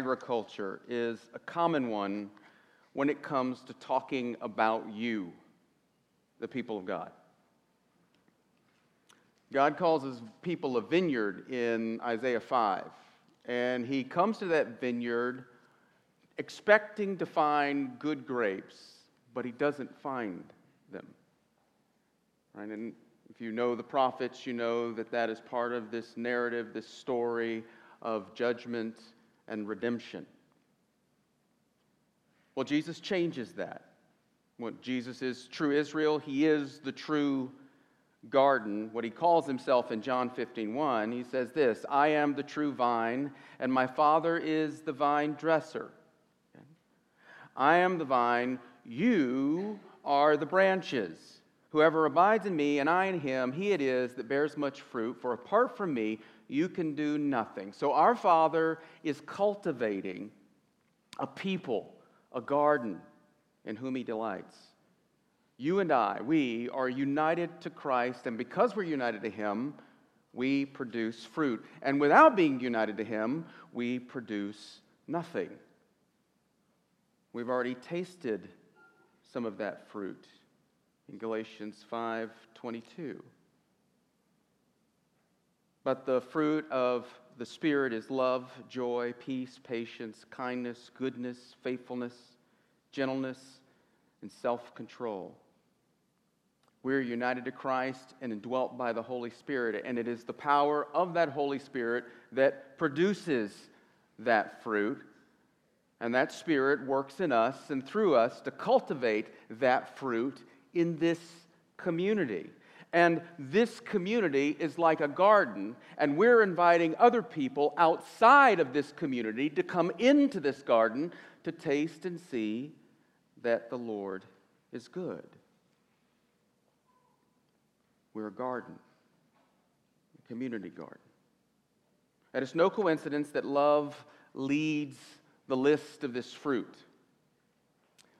agriculture is a common one when it comes to talking about you, the people of God. God calls his people a vineyard in Isaiah 5. And he comes to that vineyard expecting to find good grapes, but he doesn't find them. Right? And if you know the prophets, you know that that is part of this narrative, this story of judgment and redemption. Well, Jesus changes that. What Jesus is true Israel, he is the true garden, what he calls himself in John 15 1, he says this I am the true vine, and my Father is the vine dresser. I am the vine, you are the branches. Whoever abides in me and I in him, he it is that bears much fruit, for apart from me, you can do nothing. So our Father is cultivating a people, a garden in whom he delights you and I, we are united to Christ, and because we're united to Him, we produce fruit. And without being united to Him, we produce nothing. We've already tasted some of that fruit in Galatians 5:22. But the fruit of the Spirit is love, joy, peace, patience, kindness, goodness, faithfulness, gentleness, and self control. We're united to Christ and indwelt by the Holy Spirit. And it is the power of that Holy Spirit that produces that fruit. And that Spirit works in us and through us to cultivate that fruit in this community. And this community is like a garden, and we're inviting other people outside of this community to come into this garden to taste and see that the Lord is good. We're a garden, a community garden. And it's no coincidence that love leads the list of this fruit.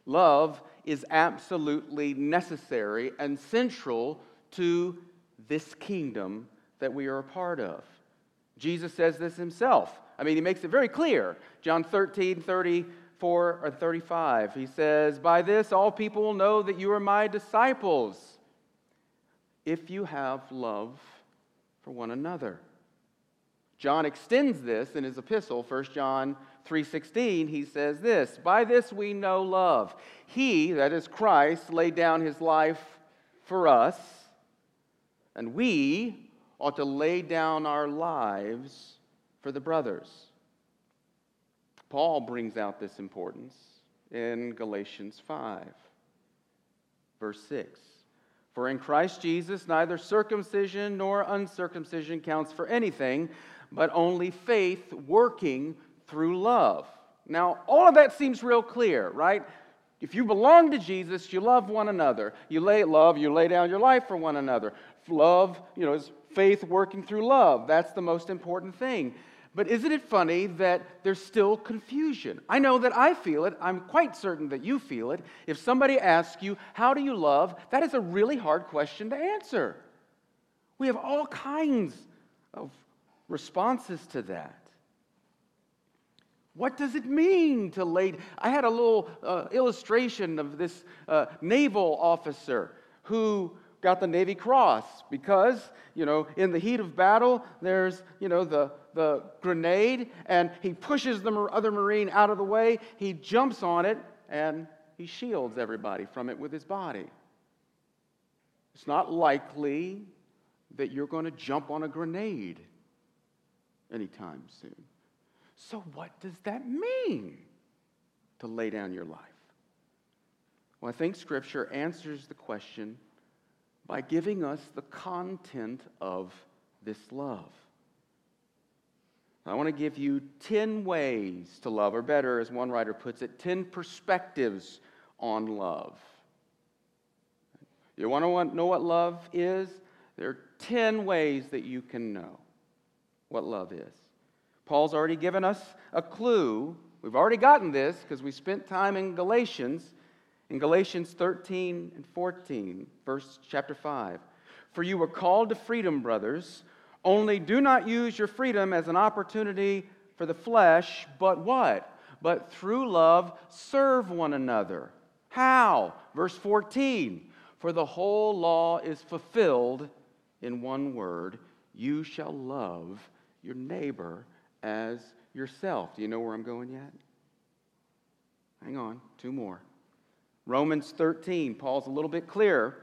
Love is absolutely necessary and central to this kingdom that we are a part of. Jesus says this himself. I mean, he makes it very clear. John 13, 34 or 35. He says, By this all people will know that you are my disciples if you have love for one another. John extends this in his epistle, 1 John 3:16. He says this, "By this we know love. He, that is Christ, laid down his life for us, and we ought to lay down our lives for the brothers." Paul brings out this importance in Galatians 5, verse 6. For in Christ Jesus, neither circumcision nor uncircumcision counts for anything, but only faith working through love. Now, all of that seems real clear, right? If you belong to Jesus, you love one another. You lay love, you lay down your life for one another. Love, you know, is faith working through love. That's the most important thing. But isn't it funny that there's still confusion? I know that I feel it. I'm quite certain that you feel it. If somebody asks you, How do you love? that is a really hard question to answer. We have all kinds of responses to that. What does it mean to lay? I had a little uh, illustration of this uh, naval officer who got the Navy Cross because, you know, in the heat of battle, there's, you know, the the grenade and he pushes the other Marine out of the way. He jumps on it and he shields everybody from it with his body. It's not likely that you're going to jump on a grenade anytime soon. So, what does that mean to lay down your life? Well, I think Scripture answers the question by giving us the content of this love. I want to give you 10 ways to love, or better, as one writer puts it, 10 perspectives on love. You want to know what love is? There are 10 ways that you can know what love is. Paul's already given us a clue. We've already gotten this because we spent time in Galatians, in Galatians 13 and 14, verse chapter 5. For you were called to freedom, brothers. Only do not use your freedom as an opportunity for the flesh, but what? But through love serve one another. How? Verse 14 For the whole law is fulfilled in one word you shall love your neighbor as yourself. Do you know where I'm going yet? Hang on, two more. Romans 13, Paul's a little bit clearer.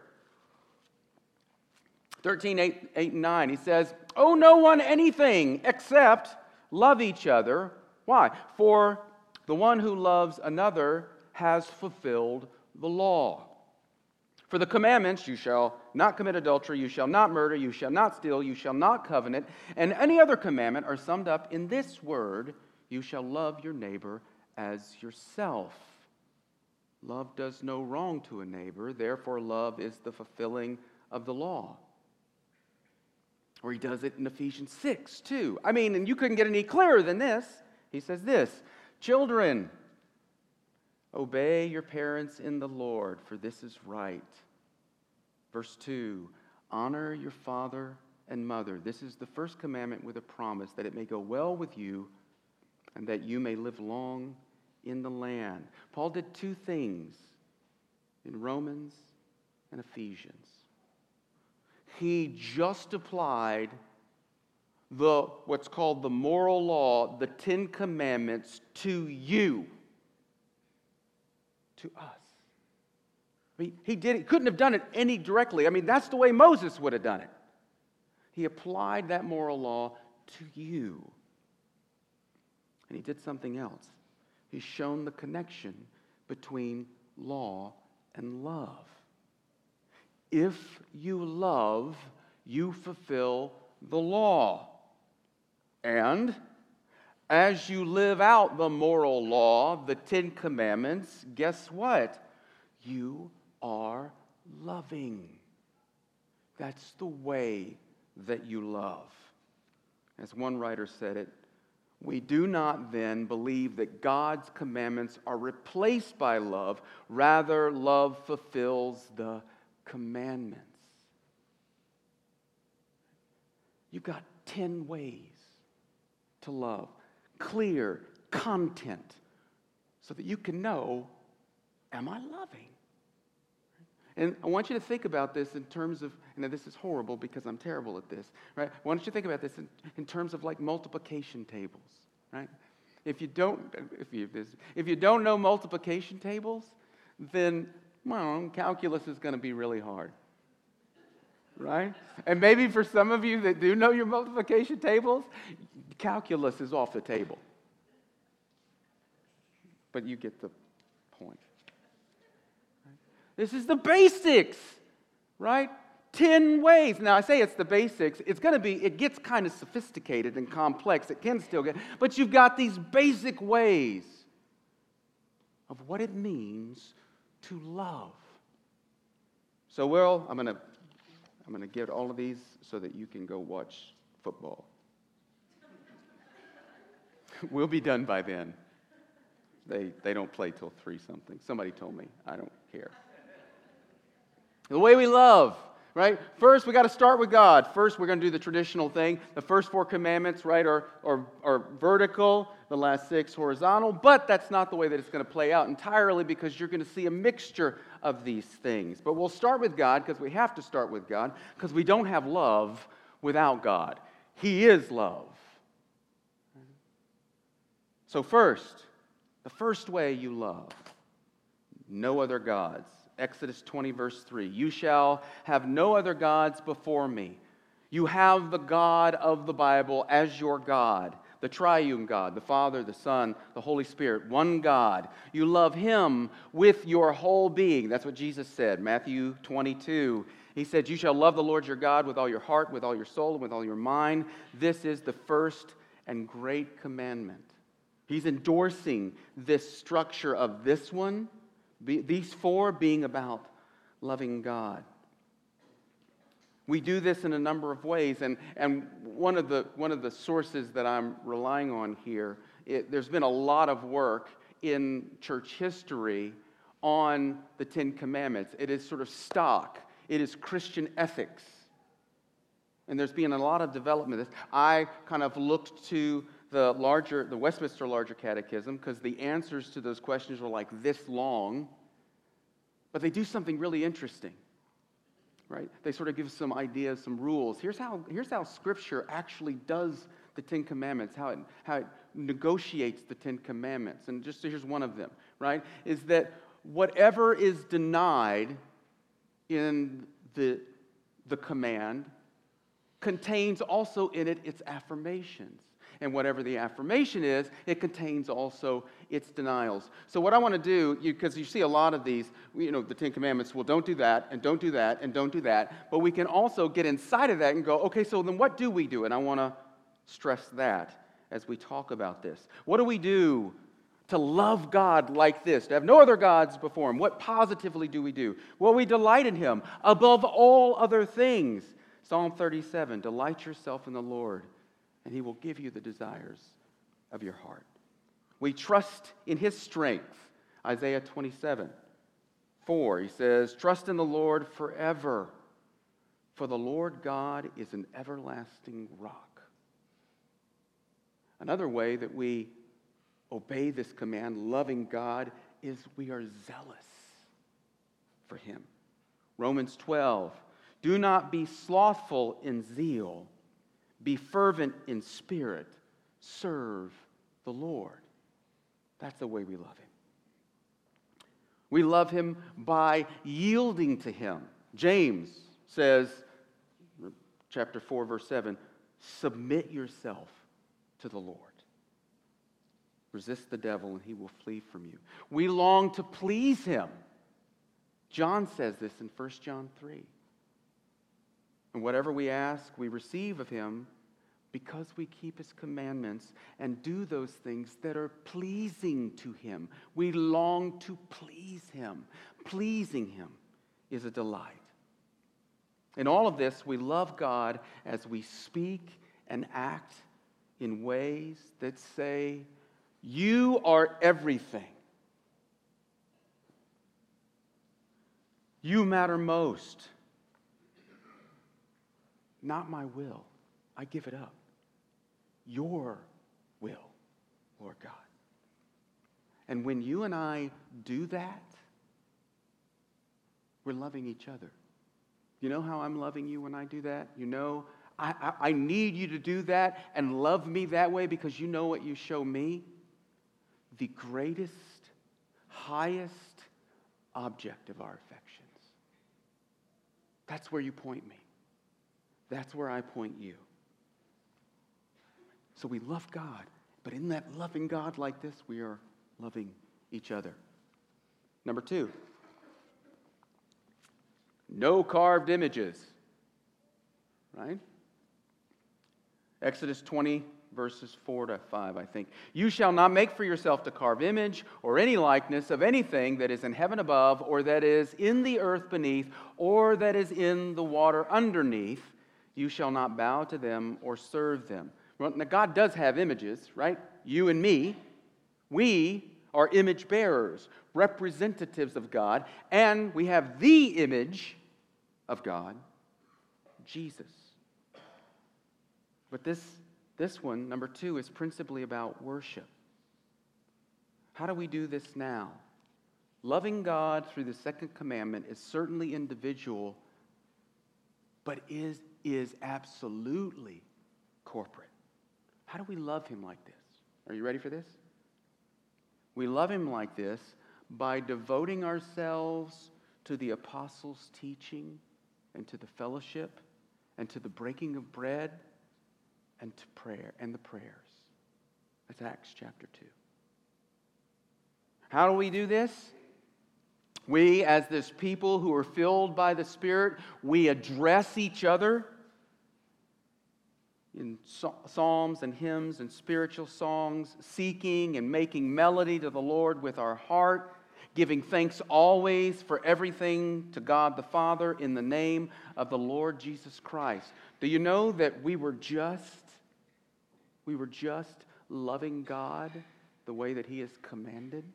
13, 8, 8 and 9, he says, Owe no one anything except love each other. Why? For the one who loves another has fulfilled the law. For the commandments, you shall not commit adultery, you shall not murder, you shall not steal, you shall not covenant, and any other commandment are summed up in this word you shall love your neighbor as yourself. Love does no wrong to a neighbor, therefore, love is the fulfilling of the law. Or he does it in Ephesians 6, too. I mean, and you couldn't get any clearer than this. He says this Children, Obey your parents in the Lord, for this is right. Verse 2 Honor your father and mother. This is the first commandment with a promise that it may go well with you and that you may live long in the land. Paul did two things in Romans and Ephesians. He just applied the what's called the moral law, the 10 commandments to you to us. I mean, he did, he couldn't have done it any directly. I mean, that's the way Moses would have done it. He applied that moral law to you. And he did something else. He's shown the connection between law and love. If you love, you fulfill the law. And as you live out the moral law, the Ten Commandments, guess what? You are loving. That's the way that you love. As one writer said it, we do not then believe that God's commandments are replaced by love. Rather, love fulfills the commandments. You've got 10 ways to love clear content so that you can know am I loving? And I want you to think about this in terms of, and this is horrible because I'm terrible at this, right? Why don't you think about this in, in terms of like multiplication tables, right? If you don't, if you, if you don't know multiplication tables, then, well, calculus is going to be really hard, right? And maybe for some of you that do know your multiplication tables, calculus is off the table. But you get the point. This is the basics, right? 10 ways. Now, I say it's the basics. It's going to be, it gets kind of sophisticated and complex. It can still get, but you've got these basic ways of what it means to love. So, Will, I'm going to I'm going to get all of these so that you can go watch football. we'll be done by then. They, they don't play till 3 something. Somebody told me. I don't care. The way we love, right? First, we got to start with God. First, we're going to do the traditional thing. The first four commandments, right, are, are, are vertical, the last six horizontal, but that's not the way that it's going to play out entirely because you're going to see a mixture of these things. But we'll start with God because we have to start with God because we don't have love without God. He is love. So, first, the first way you love, no other gods. Exodus 20, verse 3. You shall have no other gods before me. You have the God of the Bible as your God, the triune God, the Father, the Son, the Holy Spirit, one God. You love Him with your whole being. That's what Jesus said, Matthew 22. He said, You shall love the Lord your God with all your heart, with all your soul, and with all your mind. This is the first and great commandment. He's endorsing this structure of this one, these four being about loving God. We do this in a number of ways, and, and one, of the, one of the sources that I'm relying on here, it, there's been a lot of work in church history on the Ten Commandments. It is sort of stock, it is Christian ethics. And there's been a lot of development. I kind of looked to the larger, the Westminster Larger Catechism because the answers to those questions are like this long, but they do something really interesting, right? They sort of give some ideas, some rules. Here's how, here's how Scripture actually does the Ten Commandments, how it, how it negotiates the Ten Commandments. And just here's one of them, right? Is that whatever is denied in the, the command contains also in it its affirmations. And whatever the affirmation is, it contains also its denials. So, what I want to do, because you, you, see a lot of these, you know, the Ten Commandments, well, don't do that, and don't do that, and don't do that. But we can also get inside of that and go, okay, so then what do we do? And I want to stress that as we talk about this. What do we do to love God like this, to have no other gods before Him? What positively do we do? Well, we delight in Him above all other things. Psalm 37 Delight yourself in the Lord, and He will give you the desires of your heart. We trust in His strength. Isaiah 27 4, he says, Trust in the Lord forever, for the Lord God is an everlasting rock. Another way that we obey this command, loving God, is we are zealous for Him. Romans 12 Do not be slothful in zeal, be fervent in spirit, serve the Lord. That's the way we love Him. We love Him by yielding to Him. James says, chapter 4, verse 7, submit yourself to the Lord. Resist the devil and he will flee from you. We long to please him. John says this in 1 John 3. And whatever we ask, we receive of him because we keep his commandments and do those things that are pleasing to him. We long to please him. Pleasing him is a delight. In all of this, we love God as we speak and act in ways that say, You are everything. You matter most. Not my will. I give it up. Your will, Lord God. And when you and I do that, we're loving each other. You know how I'm loving you when I do that? You know I, I, I need you to do that and love me that way because you know what you show me? The greatest, highest object of our affections. That's where you point me. That's where I point you. So we love God, but in that loving God like this, we are loving each other. Number two, no carved images, right? Exodus 20, verses 4 to 5, I think. You shall not make for yourself to carve image or any likeness of anything that is in heaven above, or that is in the earth beneath, or that is in the water underneath. You shall not bow to them or serve them. Well, now, God does have images, right? You and me. We are image bearers, representatives of God, and we have the image of God, Jesus. But this, this one, number two, is principally about worship. How do we do this now? Loving God through the second commandment is certainly individual, but is, is absolutely corporate. How do we love Him like this? Are you ready for this? We love Him like this by devoting ourselves to the apostles' teaching and to the fellowship and to the breaking of bread and to prayer and the prayers. That's Acts chapter 2. How do we do this? We, as this people who are filled by the Spirit, we address each other in psalms and hymns and spiritual songs, seeking and making melody to the Lord with our heart, giving thanks always for everything to God the Father in the name of the Lord Jesus Christ. Do you know that we were just we were just loving God the way that He has commanded.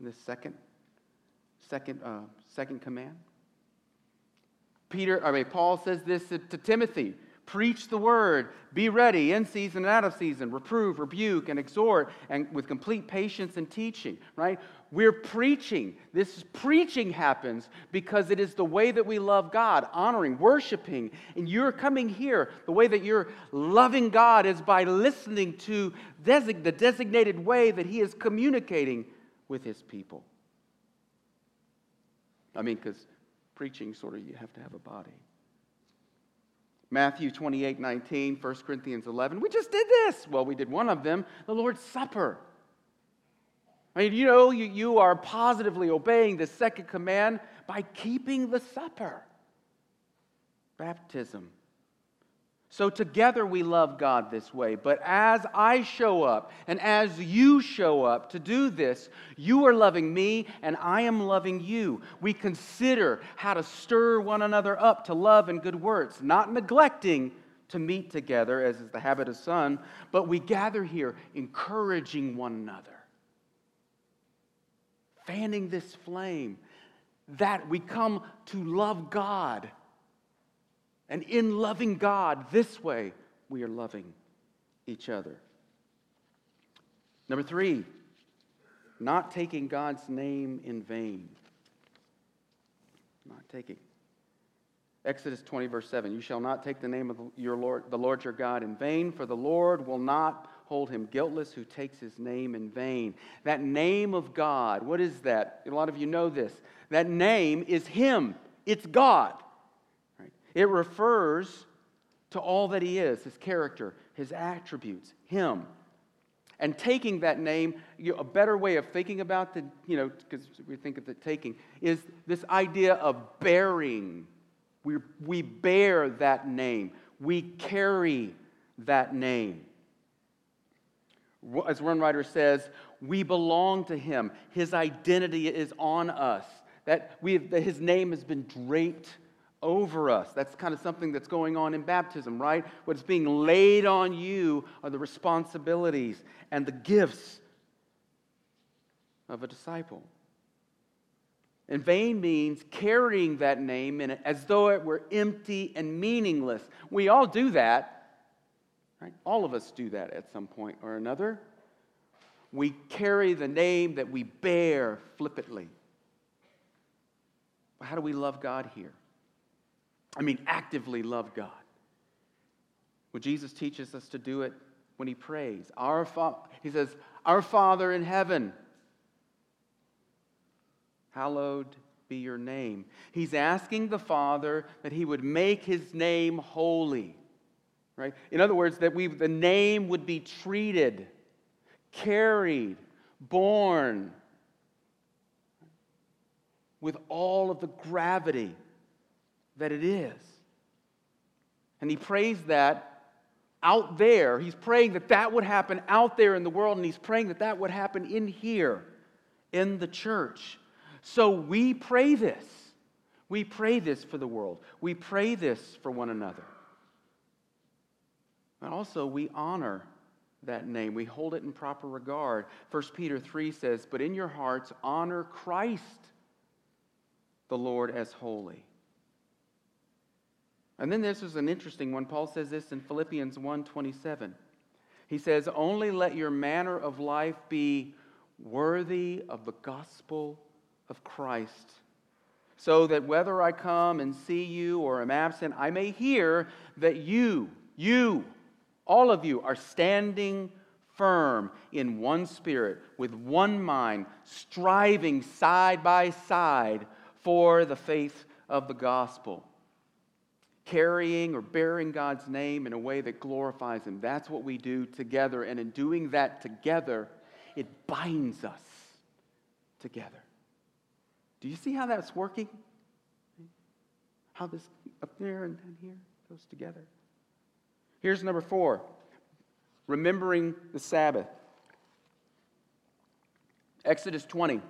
In the second, second, uh, second command. Peter, I mean, Paul says this to, to Timothy Preach the word. Be ready in season and out of season. Reprove, rebuke, and exhort, and with complete patience and teaching, right? We're preaching. This preaching happens because it is the way that we love God, honoring, worshiping. And you're coming here. The way that you're loving God is by listening to the designated way that He is communicating with His people. I mean, because preaching, sort of, you have to have a body. Matthew 28 19, 1 Corinthians 11. We just did this. Well, we did one of them, the Lord's Supper. I mean, you know, you, you are positively obeying the second command by keeping the supper. Baptism. So together we love God this way. But as I show up and as you show up to do this, you are loving me and I am loving you. We consider how to stir one another up to love and good works, not neglecting to meet together, as is the habit of some, but we gather here encouraging one another, fanning this flame that we come to love God and in loving God this way, we are loving each other. Number three, not taking God's name in vain. Not taking. Exodus 20, verse 7 You shall not take the name of your Lord, the Lord your God in vain, for the Lord will not hold him guiltless who takes his name in vain. That name of God, what is that? A lot of you know this. That name is Him, it's God. It refers to all that he is, his character, his attributes, him. And taking that name, you know, a better way of thinking about the, you know, because we think of the taking, is this idea of bearing. We, we bear that name, we carry that name. As one writer says, we belong to him. His identity is on us. That, we have, that his name has been draped over us. That's kind of something that's going on in baptism, right? What's being laid on you are the responsibilities and the gifts of a disciple. In vain means carrying that name in it as though it were empty and meaningless. We all do that, right? All of us do that at some point or another. We carry the name that we bear flippantly. How do we love God here? I mean, actively love God. Well, Jesus teaches us to do it when he prays. Our fa- he says, Our Father in heaven, hallowed be your name. He's asking the Father that he would make his name holy. Right? In other words, that we the name would be treated, carried, borne with all of the gravity that it is. And he prays that out there. He's praying that that would happen out there in the world, and he's praying that that would happen in here, in the church. So we pray this. We pray this for the world. We pray this for one another. And also, we honor that name. We hold it in proper regard. 1 Peter 3 says, But in your hearts, honor Christ the Lord as holy. And then this is an interesting one. Paul says this in Philippians 1:27. He says, "Only let your manner of life be worthy of the gospel of Christ, so that whether I come and see you or am absent, I may hear that you, you, all of you are standing firm in one spirit, with one mind, striving side by side for the faith of the gospel." Carrying or bearing God's name in a way that glorifies Him. That's what we do together. And in doing that together, it binds us together. Do you see how that's working? How this up there and down here goes together. Here's number four remembering the Sabbath. Exodus 20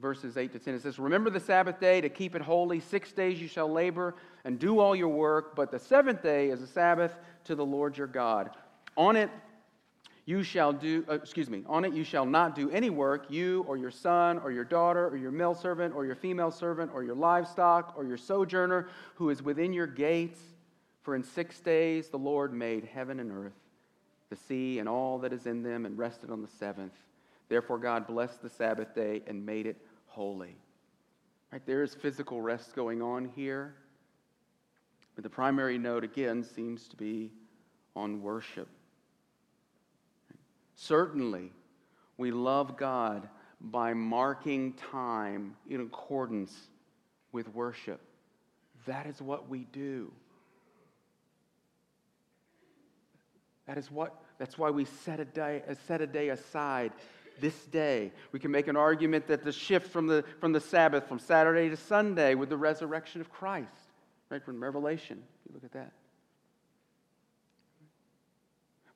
verses 8 to 10. It says, Remember the Sabbath day to keep it holy. Six days you shall labor and do all your work, but the seventh day is a Sabbath to the Lord your God. On it you shall do, uh, excuse me, on it you shall not do any work, you or your son or your daughter or your male servant or your female servant or your livestock or your sojourner who is within your gates. For in six days the Lord made heaven and earth, the sea and all that is in them, and rested on the seventh. Therefore, God blessed the Sabbath day and made it holy. Right, there is physical rest going on here. But the primary note, again, seems to be on worship. Certainly, we love God by marking time in accordance with worship. That is what we do. That is what, that's why we set a day, set a day aside this day. We can make an argument that the shift from the, from the Sabbath, from Saturday to Sunday, with the resurrection of Christ, right from Revelation. You look at that.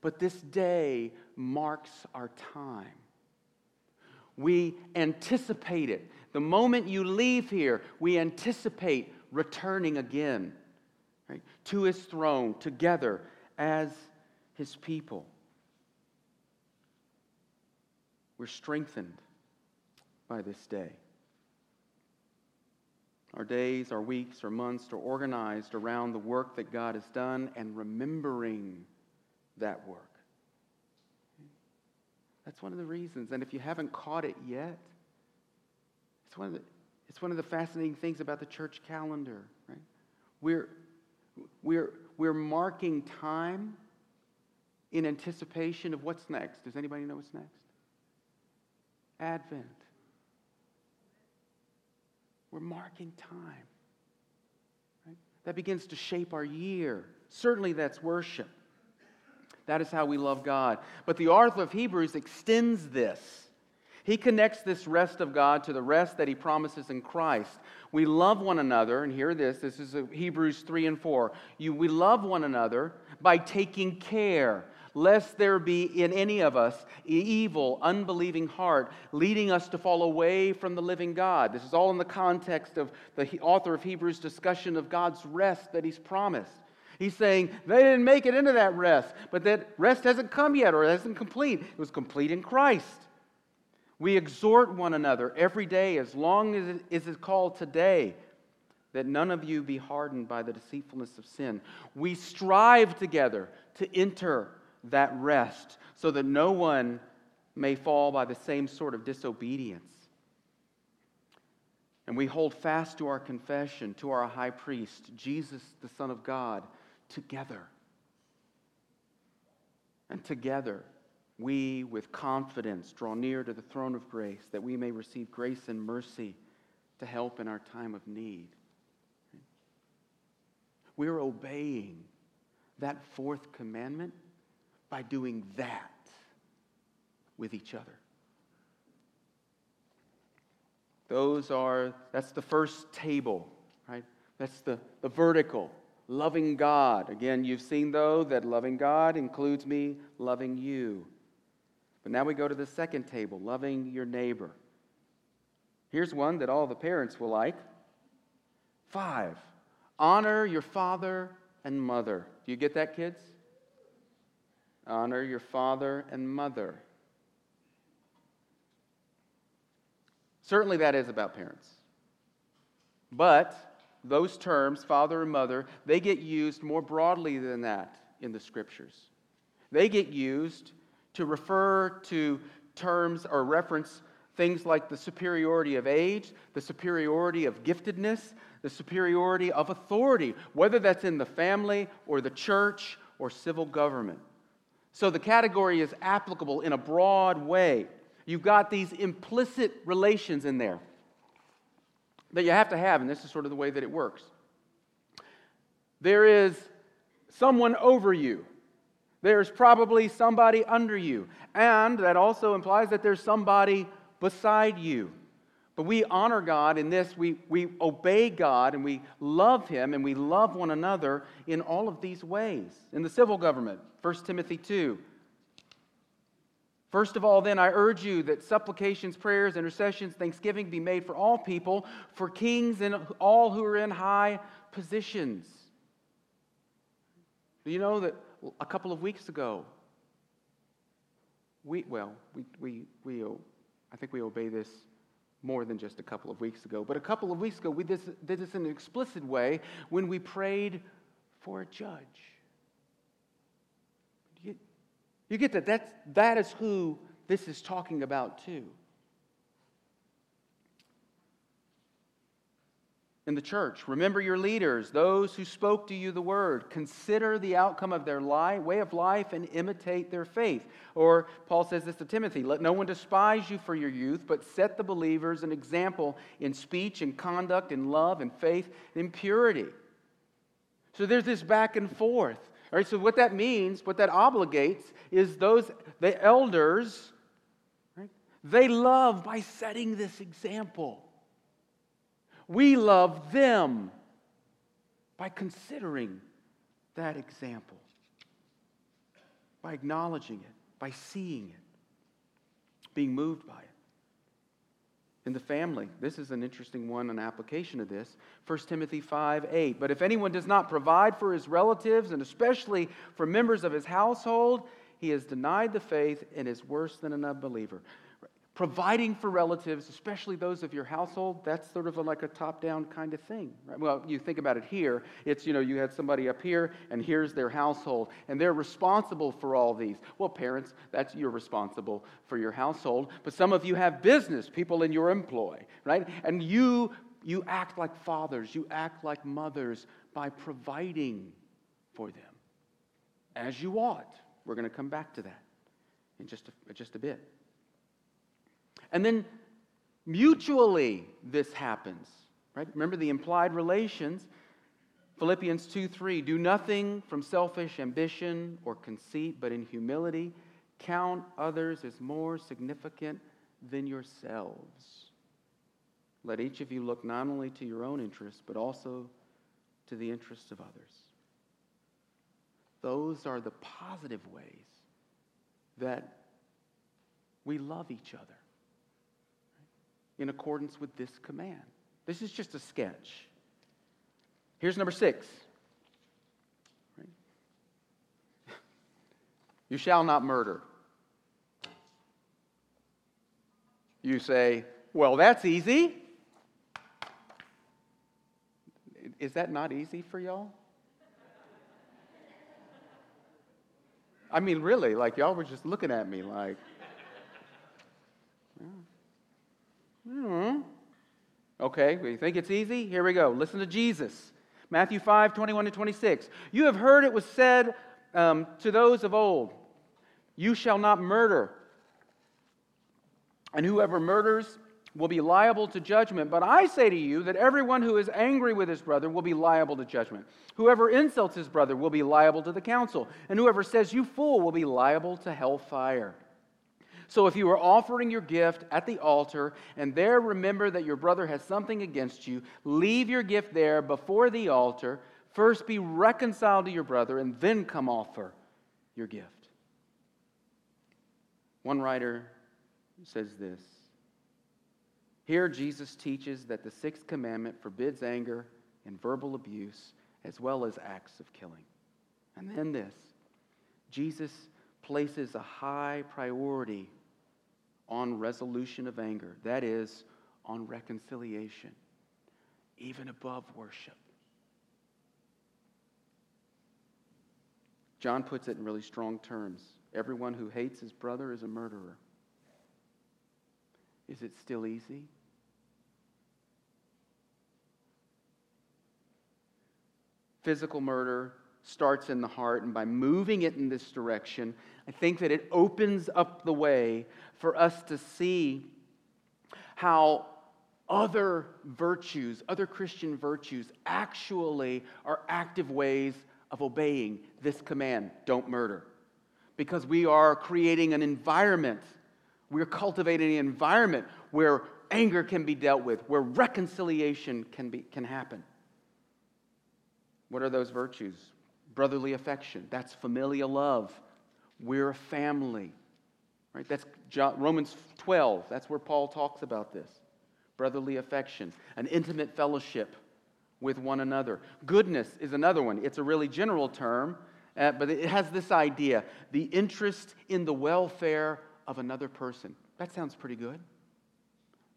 But this day marks our time. We anticipate it. The moment you leave here, we anticipate returning again right, to his throne together as his people. We're strengthened by this day. Our days, our weeks, our months are organized around the work that God has done and remembering that work. That's one of the reasons. And if you haven't caught it yet, it's one of the, it's one of the fascinating things about the church calendar, right? We're, we're, we're marking time in anticipation of what's next. Does anybody know what's next? Advent. We're marking time. Right? That begins to shape our year. Certainly, that's worship. That is how we love God. But the author of Hebrews extends this. He connects this rest of God to the rest that he promises in Christ. We love one another, and hear this this is Hebrews 3 and 4. You, we love one another by taking care lest there be in any of us evil, unbelieving heart, leading us to fall away from the living God. This is all in the context of the author of Hebrews' discussion of God's rest that he's promised. He's saying they didn't make it into that rest, but that rest hasn't come yet or hasn't complete. It was complete in Christ. We exhort one another every day, as long as it is called today, that none of you be hardened by the deceitfulness of sin. We strive together to enter that rest so that no one may fall by the same sort of disobedience. And we hold fast to our confession, to our high priest, Jesus, the Son of God, together. And together, we with confidence draw near to the throne of grace that we may receive grace and mercy to help in our time of need. We're obeying that fourth commandment by doing that with each other. Those are, that's the first table, right? That's the, the vertical. Loving God. Again, you've seen, though, that loving God includes me loving you. But now we go to the second table, loving your neighbor. Here's one that all the parents will like. Five, honor your father and mother. Do you get that, kids? Honor your father and mother. Certainly, that is about parents. But those terms, father and mother, they get used more broadly than that in the scriptures. They get used to refer to terms or reference things like the superiority of age, the superiority of giftedness, the superiority of authority, whether that's in the family or the church or civil government. So the category is applicable in a broad way. You've got these implicit relations in there that you have to have, and this is sort of the way that it works. There is someone over you. There's probably somebody under you. And that also implies that there's somebody beside you. But we honor God in this, we, we obey God and we love Him and we love one another in all of these ways. In the civil government, 1 Timothy 2. First of all, then, I urge you that supplications, prayers, intercessions, thanksgiving be made for all people, for kings and all who are in high positions. Do you know that a couple of weeks ago, we, well, we, we, we, I think we obey this more than just a couple of weeks ago. But a couple of weeks ago, we did this in an explicit way when we prayed for a judge. You get, that? That's, that is who this is talking about, too. in the church. Remember your leaders, those who spoke to you the word. Consider the outcome of their life, way of life and imitate their faith. Or Paul says this to Timothy let no one despise you for your youth, but set the believers an example in speech and conduct, in love and faith, in purity. So there's this back and forth. All right, so what that means, what that obligates, is those, the elders, right, they love by setting this example. We love them by considering that example, by acknowledging it, by seeing it, being moved by it. In the family, this is an interesting one, an application of this. 1 Timothy 5 8. But if anyone does not provide for his relatives, and especially for members of his household, he has denied the faith and is worse than an unbeliever providing for relatives, especially those of your household, that's sort of a, like a top down kind of thing. Right? Well, you think about it here. It's, you know, you had somebody up here, and here's their household, and they're responsible for all these. Well, parents, that's you're responsible for your household, but some of you have business, people in your employ, right? And you you act like fathers, you act like mothers by providing for them as you ought. We're going to come back to that in just a, just a bit. And then mutually this happens, right? Remember the implied relations. Philippians 2 3, do nothing from selfish ambition or conceit, but in humility count others as more significant than yourselves. Let each of you look not only to your own interests, but also to the interests of others. Those are the positive ways that we love each other in accordance with this command. This is just a sketch. Here's number six. You shall not murder. You say, well, that's easy. Is that not easy for y'all? I mean, really, like y'all were just looking at me like, yeah. Hmm. Okay, we think it's easy? Here we go. Listen to Jesus. Matthew 5, 21 to 26. You have heard it was said um, to those of old, You shall not murder. And whoever murders will be liable to judgment. But I say to you that everyone who is angry with his brother will be liable to judgment. Whoever insults his brother will be liable to the council. And whoever says, You fool, will be liable to hellfire. So if you are offering your gift at the altar and there remember that your brother has something against you, leave your gift there before the altar. First be reconciled to your brother and then come offer your gift. One writer says this Here Jesus teaches that the sixth commandment forbids anger and verbal abuse as well as acts of killing. And then this Jesus places a high priority on resolution of anger, that is, on reconciliation, even above worship. John puts it in really strong terms everyone who hates his brother is a murderer. Is it still easy? Physical murder starts in the heart, and by moving it in this direction, I think that it opens up the way for us to see how other virtues, other Christian virtues, actually are active ways of obeying this command don't murder. Because we are creating an environment, we're cultivating an environment where anger can be dealt with, where reconciliation can, be, can happen. What are those virtues? Brotherly affection, that's familial love. We're a family. Right? That's Romans 12. That's where Paul talks about this. Brotherly affection, an intimate fellowship with one another. Goodness is another one. It's a really general term, uh, but it has this idea the interest in the welfare of another person. That sounds pretty good.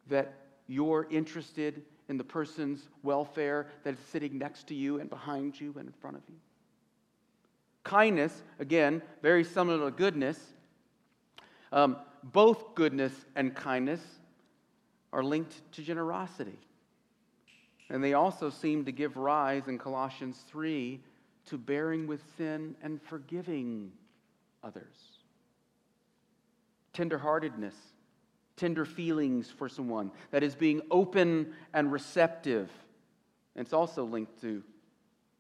That you're interested in the person's welfare that is sitting next to you and behind you and in front of you. Kindness, again, very similar to goodness. Um, both goodness and kindness are linked to generosity. And they also seem to give rise in Colossians 3 to bearing with sin and forgiving others. Tenderheartedness, tender feelings for someone, that is being open and receptive. And it's also linked to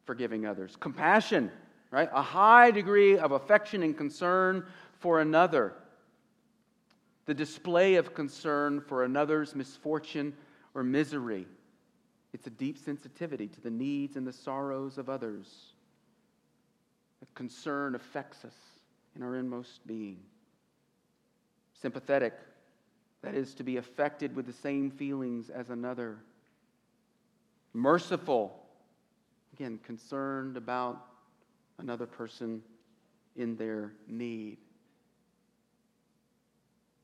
forgiving others. Compassion, right? A high degree of affection and concern for another. The display of concern for another's misfortune or misery. It's a deep sensitivity to the needs and the sorrows of others. A concern affects us in our inmost being. Sympathetic, that is, to be affected with the same feelings as another. Merciful, again, concerned about another person in their need.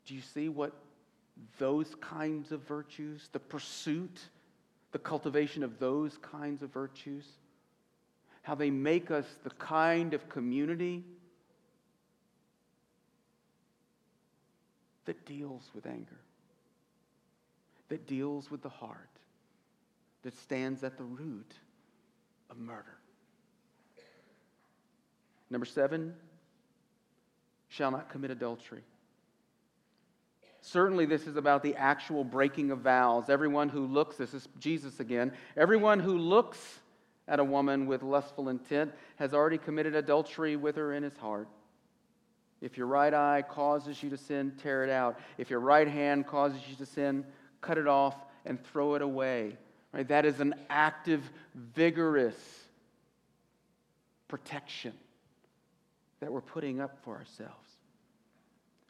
Do you see what those kinds of virtues, the pursuit, the cultivation of those kinds of virtues, how they make us the kind of community that deals with anger, that deals with the heart, that stands at the root of murder. Number seven, shall not commit adultery. Certainly, this is about the actual breaking of vows. Everyone who looks, this is Jesus again, everyone who looks at a woman with lustful intent has already committed adultery with her in his heart. If your right eye causes you to sin, tear it out. If your right hand causes you to sin, cut it off and throw it away. Right? That is an active, vigorous protection that we're putting up for ourselves.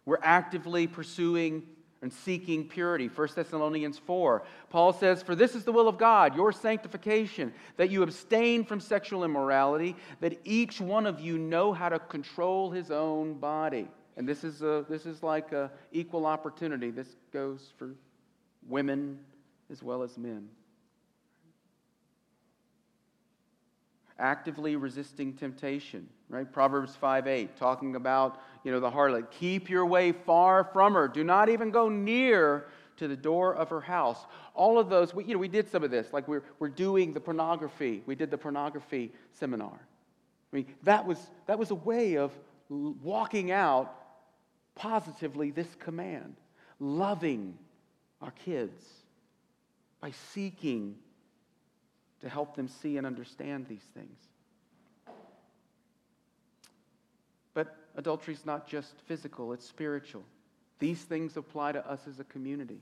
We're actively pursuing and seeking purity. 1 Thessalonians 4. Paul says, For this is the will of God, your sanctification, that you abstain from sexual immorality, that each one of you know how to control his own body. And this is, a, this is like a equal opportunity. This goes for women as well as men. Actively resisting temptation right? Proverbs 5 8, talking about, you know, the harlot. Keep your way far from her. Do not even go near to the door of her house. All of those, we, you know, we did some of this. Like we're, we're doing the pornography. We did the pornography seminar. I mean, that was, that was a way of walking out positively this command, loving our kids by seeking to help them see and understand these things. Adultery is not just physical, it's spiritual. These things apply to us as a community.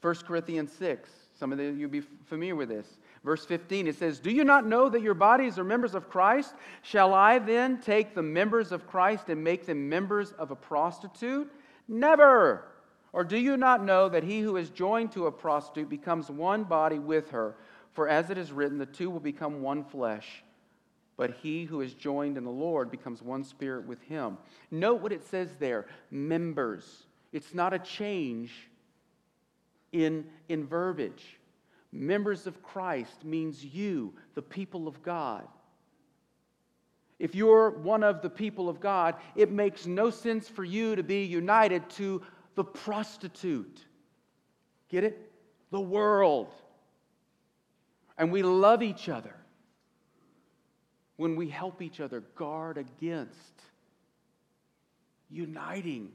1 Corinthians 6, some of you will be familiar with this. Verse 15, it says, Do you not know that your bodies are members of Christ? Shall I then take the members of Christ and make them members of a prostitute? Never! Or do you not know that he who is joined to a prostitute becomes one body with her? For as it is written, the two will become one flesh but he who is joined in the Lord becomes one spirit with him. Note what it says there members. It's not a change in, in verbiage. Members of Christ means you, the people of God. If you're one of the people of God, it makes no sense for you to be united to the prostitute. Get it? The world. And we love each other when we help each other guard against uniting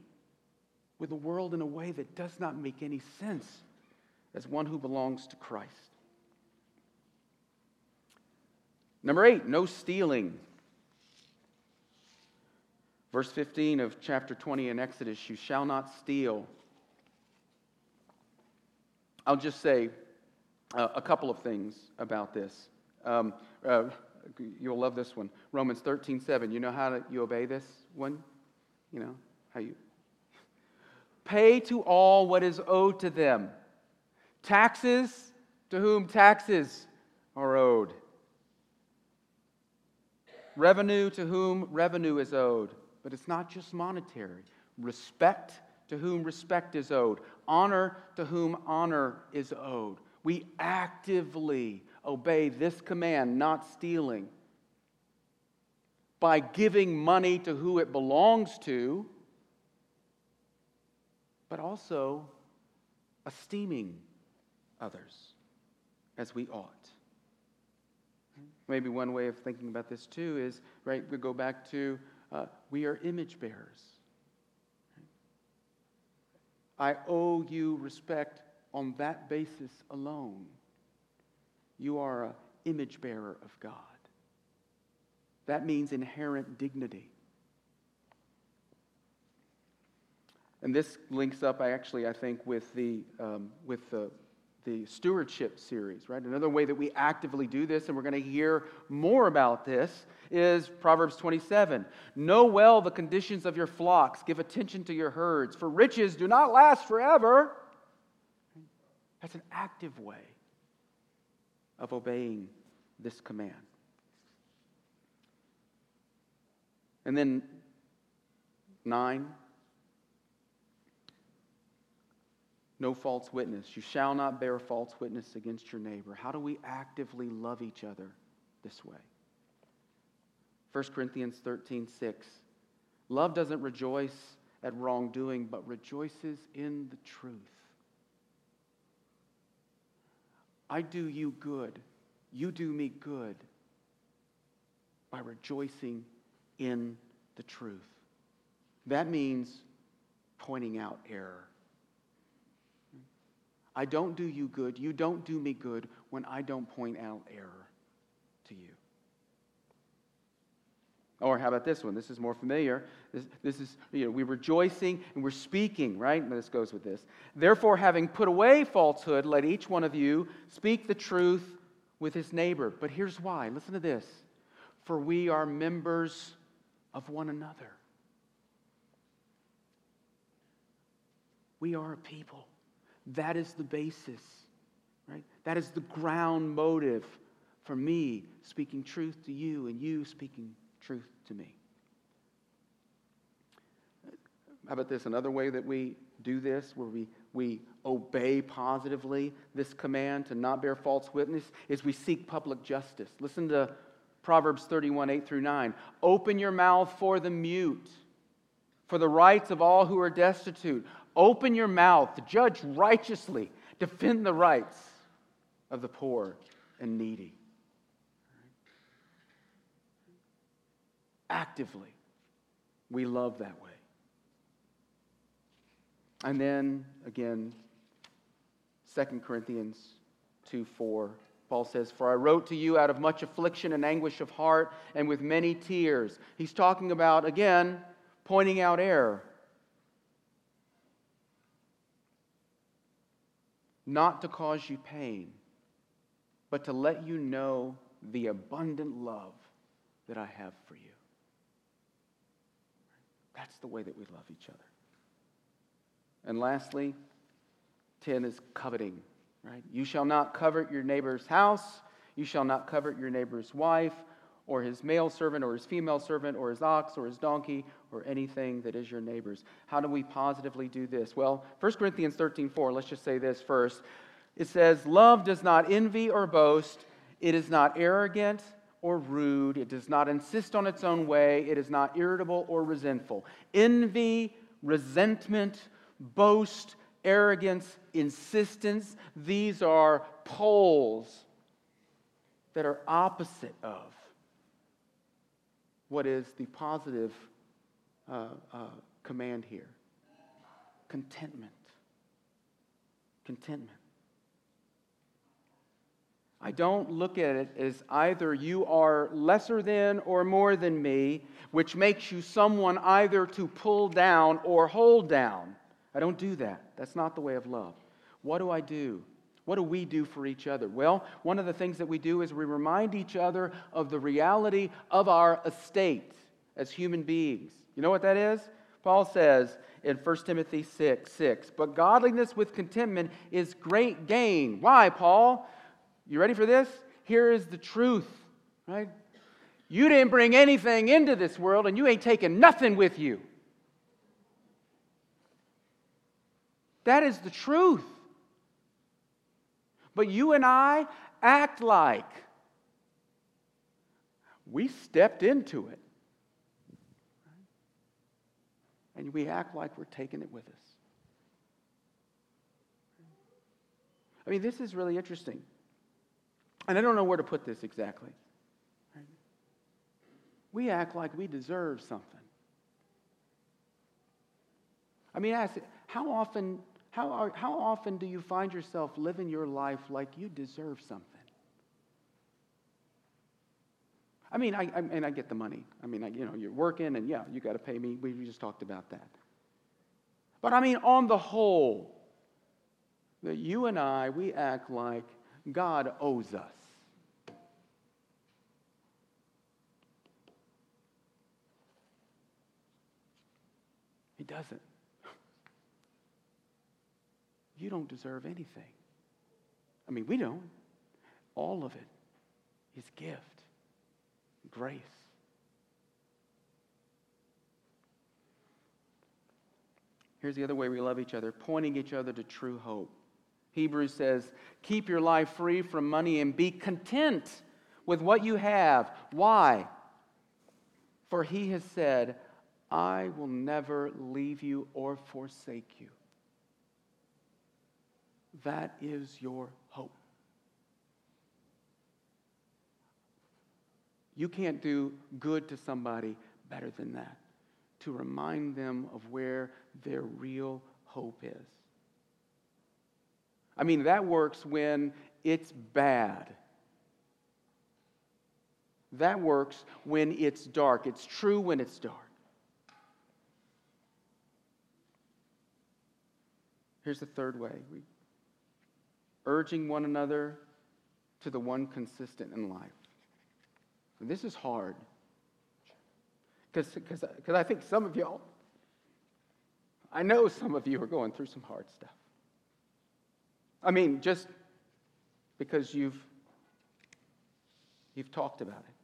with the world in a way that does not make any sense as one who belongs to Christ. Number eight, no stealing. Verse 15 of chapter 20 in Exodus, you shall not steal. I'll just say uh, a couple of things about this. Um, uh, You'll love this one. Romans 13, 7. You know how to, you obey this one? You know, how you. Pay to all what is owed to them. Taxes to whom taxes are owed. Revenue to whom revenue is owed. But it's not just monetary. Respect to whom respect is owed. Honor to whom honor is owed. We actively obey this command, not stealing. by giving money to who it belongs to, but also esteeming others as we ought. Maybe one way of thinking about this too is, right, we go back to uh, we are image bearers. I owe you respect on that basis alone. You are an image bearer of God. That means inherent dignity. And this links up, I actually, I think, with the, um, with the, the stewardship series, right? Another way that we actively do this, and we're going to hear more about this, is Proverbs 27. Know well the conditions of your flocks, give attention to your herds, for riches do not last forever. That's an active way of obeying this command. And then, nine, no false witness. You shall not bear false witness against your neighbor. How do we actively love each other this way? 1 Corinthians 13, 6. Love doesn't rejoice at wrongdoing, but rejoices in the truth. I do you good. You do me good by rejoicing in the truth. That means pointing out error. I don't do you good. You don't do me good when I don't point out error to you. Or how about this one? This is more familiar. This, this is, you know, we're rejoicing and we're speaking, right? And this goes with this. Therefore, having put away falsehood, let each one of you speak the truth with his neighbor. But here's why. Listen to this. For we are members of one another. We are a people. That is the basis, right? That is the ground motive for me speaking truth to you and you speaking truth to me. How about this? Another way that we do this, where we, we obey positively this command to not bear false witness, is we seek public justice. Listen to Proverbs 31, 8 through 9. Open your mouth for the mute, for the rights of all who are destitute. Open your mouth, judge righteously, defend the rights of the poor and needy. Actively, we love that way. And then again, 2 Corinthians 2 4. Paul says, For I wrote to you out of much affliction and anguish of heart and with many tears. He's talking about, again, pointing out error. Not to cause you pain, but to let you know the abundant love that I have for you. That's the way that we love each other. And lastly, 10 is coveting, right? You shall not covet your neighbor's house. You shall not covet your neighbor's wife, or his male servant, or his female servant, or his ox, or his donkey, or anything that is your neighbor's. How do we positively do this? Well, 1 Corinthians 13 4, let's just say this first. It says, Love does not envy or boast, it is not arrogant or rude, it does not insist on its own way, it is not irritable or resentful. Envy, resentment, boast, arrogance, insistence, these are poles that are opposite of what is the positive uh, uh, command here contentment. Contentment. I don't look at it as either you are lesser than or more than me, which makes you someone either to pull down or hold down. I don't do that. That's not the way of love. What do I do? What do we do for each other? Well, one of the things that we do is we remind each other of the reality of our estate as human beings. You know what that is? Paul says in 1 Timothy 6 6, but godliness with contentment is great gain. Why, Paul? You ready for this? Here is the truth, right? You didn't bring anything into this world and you ain't taking nothing with you. That is the truth. But you and I act like we stepped into it. and we act like we're taking it with us. I mean, this is really interesting. And I don't know where to put this exactly. We act like we deserve something. I mean, ask, how often, how, are, how often do you find yourself living your life like you deserve something? I mean, I, I and I get the money. I mean, I, you know, you're working, and yeah, you got to pay me. We just talked about that. But I mean, on the whole, that you and I, we act like God owes us. He doesn't. You don't deserve anything. I mean, we don't. All of it is gift, grace. Here's the other way we love each other pointing each other to true hope. Hebrews says, Keep your life free from money and be content with what you have. Why? For he has said, I will never leave you or forsake you. That is your hope. You can't do good to somebody better than that, to remind them of where their real hope is. I mean, that works when it's bad. That works when it's dark. It's true when it's dark. Here's the third way we, urging one another to the one consistent in life. And this is hard. Because I think some of y'all, I know some of you are going through some hard stuff. I mean, just because you've, you've talked about it.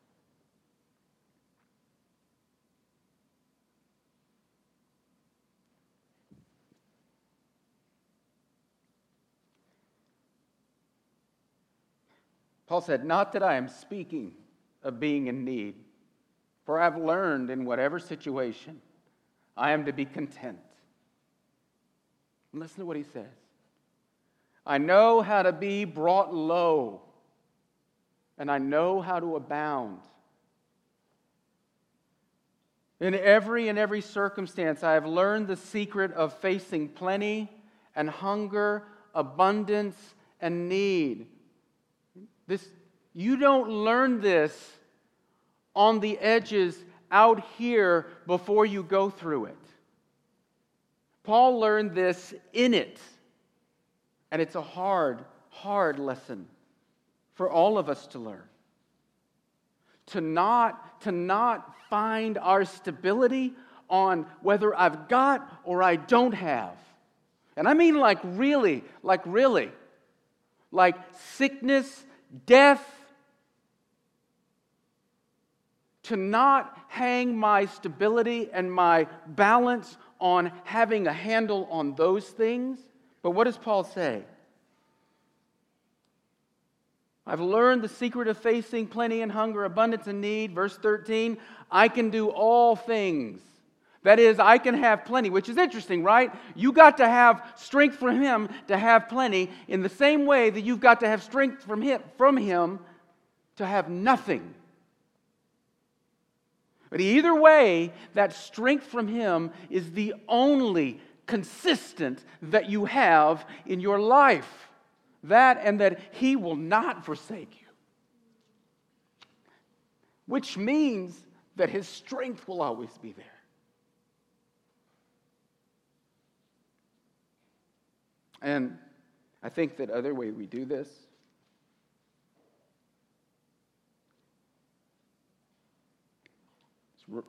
Paul said, Not that I am speaking of being in need, for I've learned in whatever situation I am to be content. listen to what he says. I know how to be brought low, and I know how to abound. In every and every circumstance, I have learned the secret of facing plenty and hunger, abundance and need. This, you don't learn this on the edges out here before you go through it. Paul learned this in it. And it's a hard, hard lesson for all of us to learn. To not, to not find our stability on whether I've got or I don't have. And I mean, like, really, like, really. Like sickness, death. To not hang my stability and my balance on having a handle on those things but what does Paul say? I've learned the secret of facing plenty and hunger, abundance and need. Verse 13, I can do all things. That is, I can have plenty, which is interesting, right? You got to have strength from Him to have plenty in the same way that you've got to have strength from Him, from him to have nothing. But either way, that strength from Him is the only consistent that you have in your life. That and that He will not forsake you. Which means that His strength will always be there. And I think that other way we do this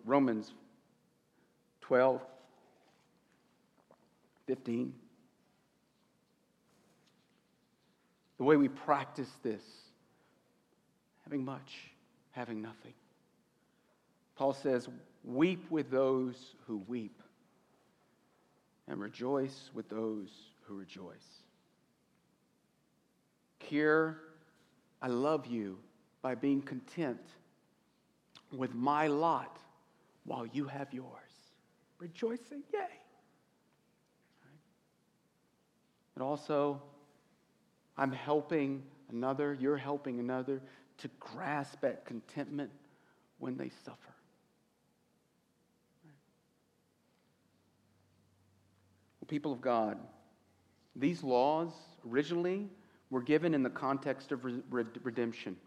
Romans 12 15. The way we practice this having much, having nothing. Paul says, Weep with those who weep, and rejoice with those who rejoice. Here, I love you by being content with my lot while you have yours. rejoicing. Yay. And also, I'm helping another, you're helping another to grasp at contentment when they suffer. People of God, these laws originally were given in the context of redemption.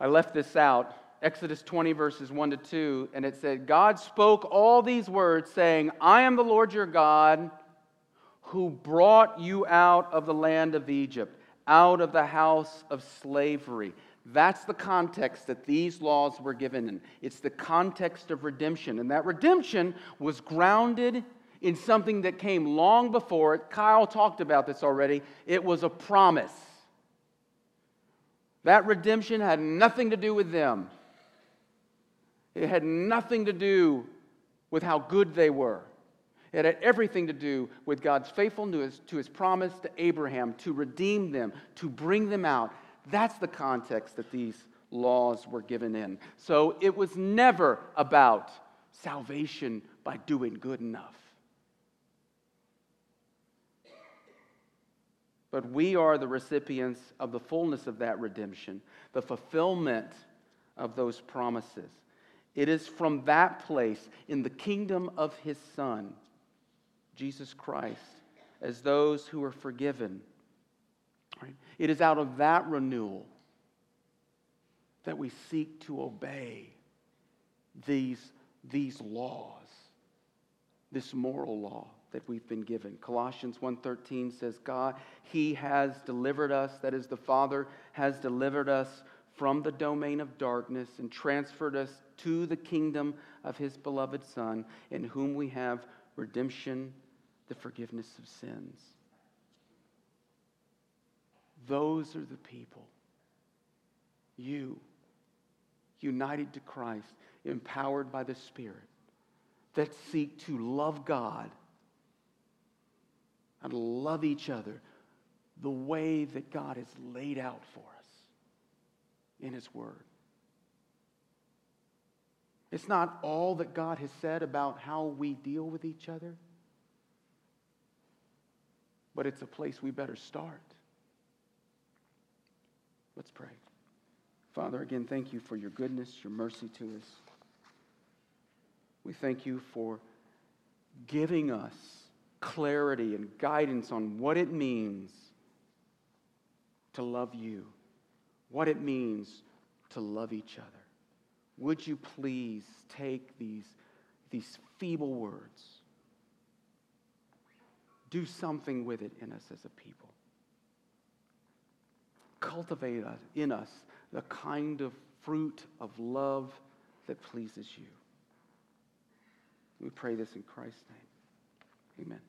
I left this out, Exodus 20, verses 1 to 2, and it said, God spoke all these words, saying, I am the Lord your God who brought you out of the land of Egypt, out of the house of slavery. That's the context that these laws were given in. It's the context of redemption. And that redemption was grounded in something that came long before it. Kyle talked about this already. It was a promise. That redemption had nothing to do with them, it had nothing to do with how good they were. It had everything to do with God's faithfulness to his promise to Abraham to redeem them, to bring them out. That's the context that these laws were given in. So it was never about salvation by doing good enough. But we are the recipients of the fullness of that redemption, the fulfillment of those promises. It is from that place in the kingdom of his Son Jesus Christ as those who are forgiven. Right? It is out of that renewal that we seek to obey these, these laws, this moral law that we've been given. Colossians 1:13 says God he has delivered us that is the Father has delivered us from the domain of darkness and transferred us to the kingdom of his beloved son in whom we have redemption the forgiveness of sins. Those are the people. You, united to Christ, empowered by the Spirit, that seek to love God and love each other the way that God has laid out for us in His Word. It's not all that God has said about how we deal with each other but it's a place we better start. Let's pray. Father, again, thank you for your goodness, your mercy to us. We thank you for giving us clarity and guidance on what it means to love you, what it means to love each other. Would you please take these, these feeble words do something with it in us as a people. Cultivate in us the kind of fruit of love that pleases you. We pray this in Christ's name. Amen.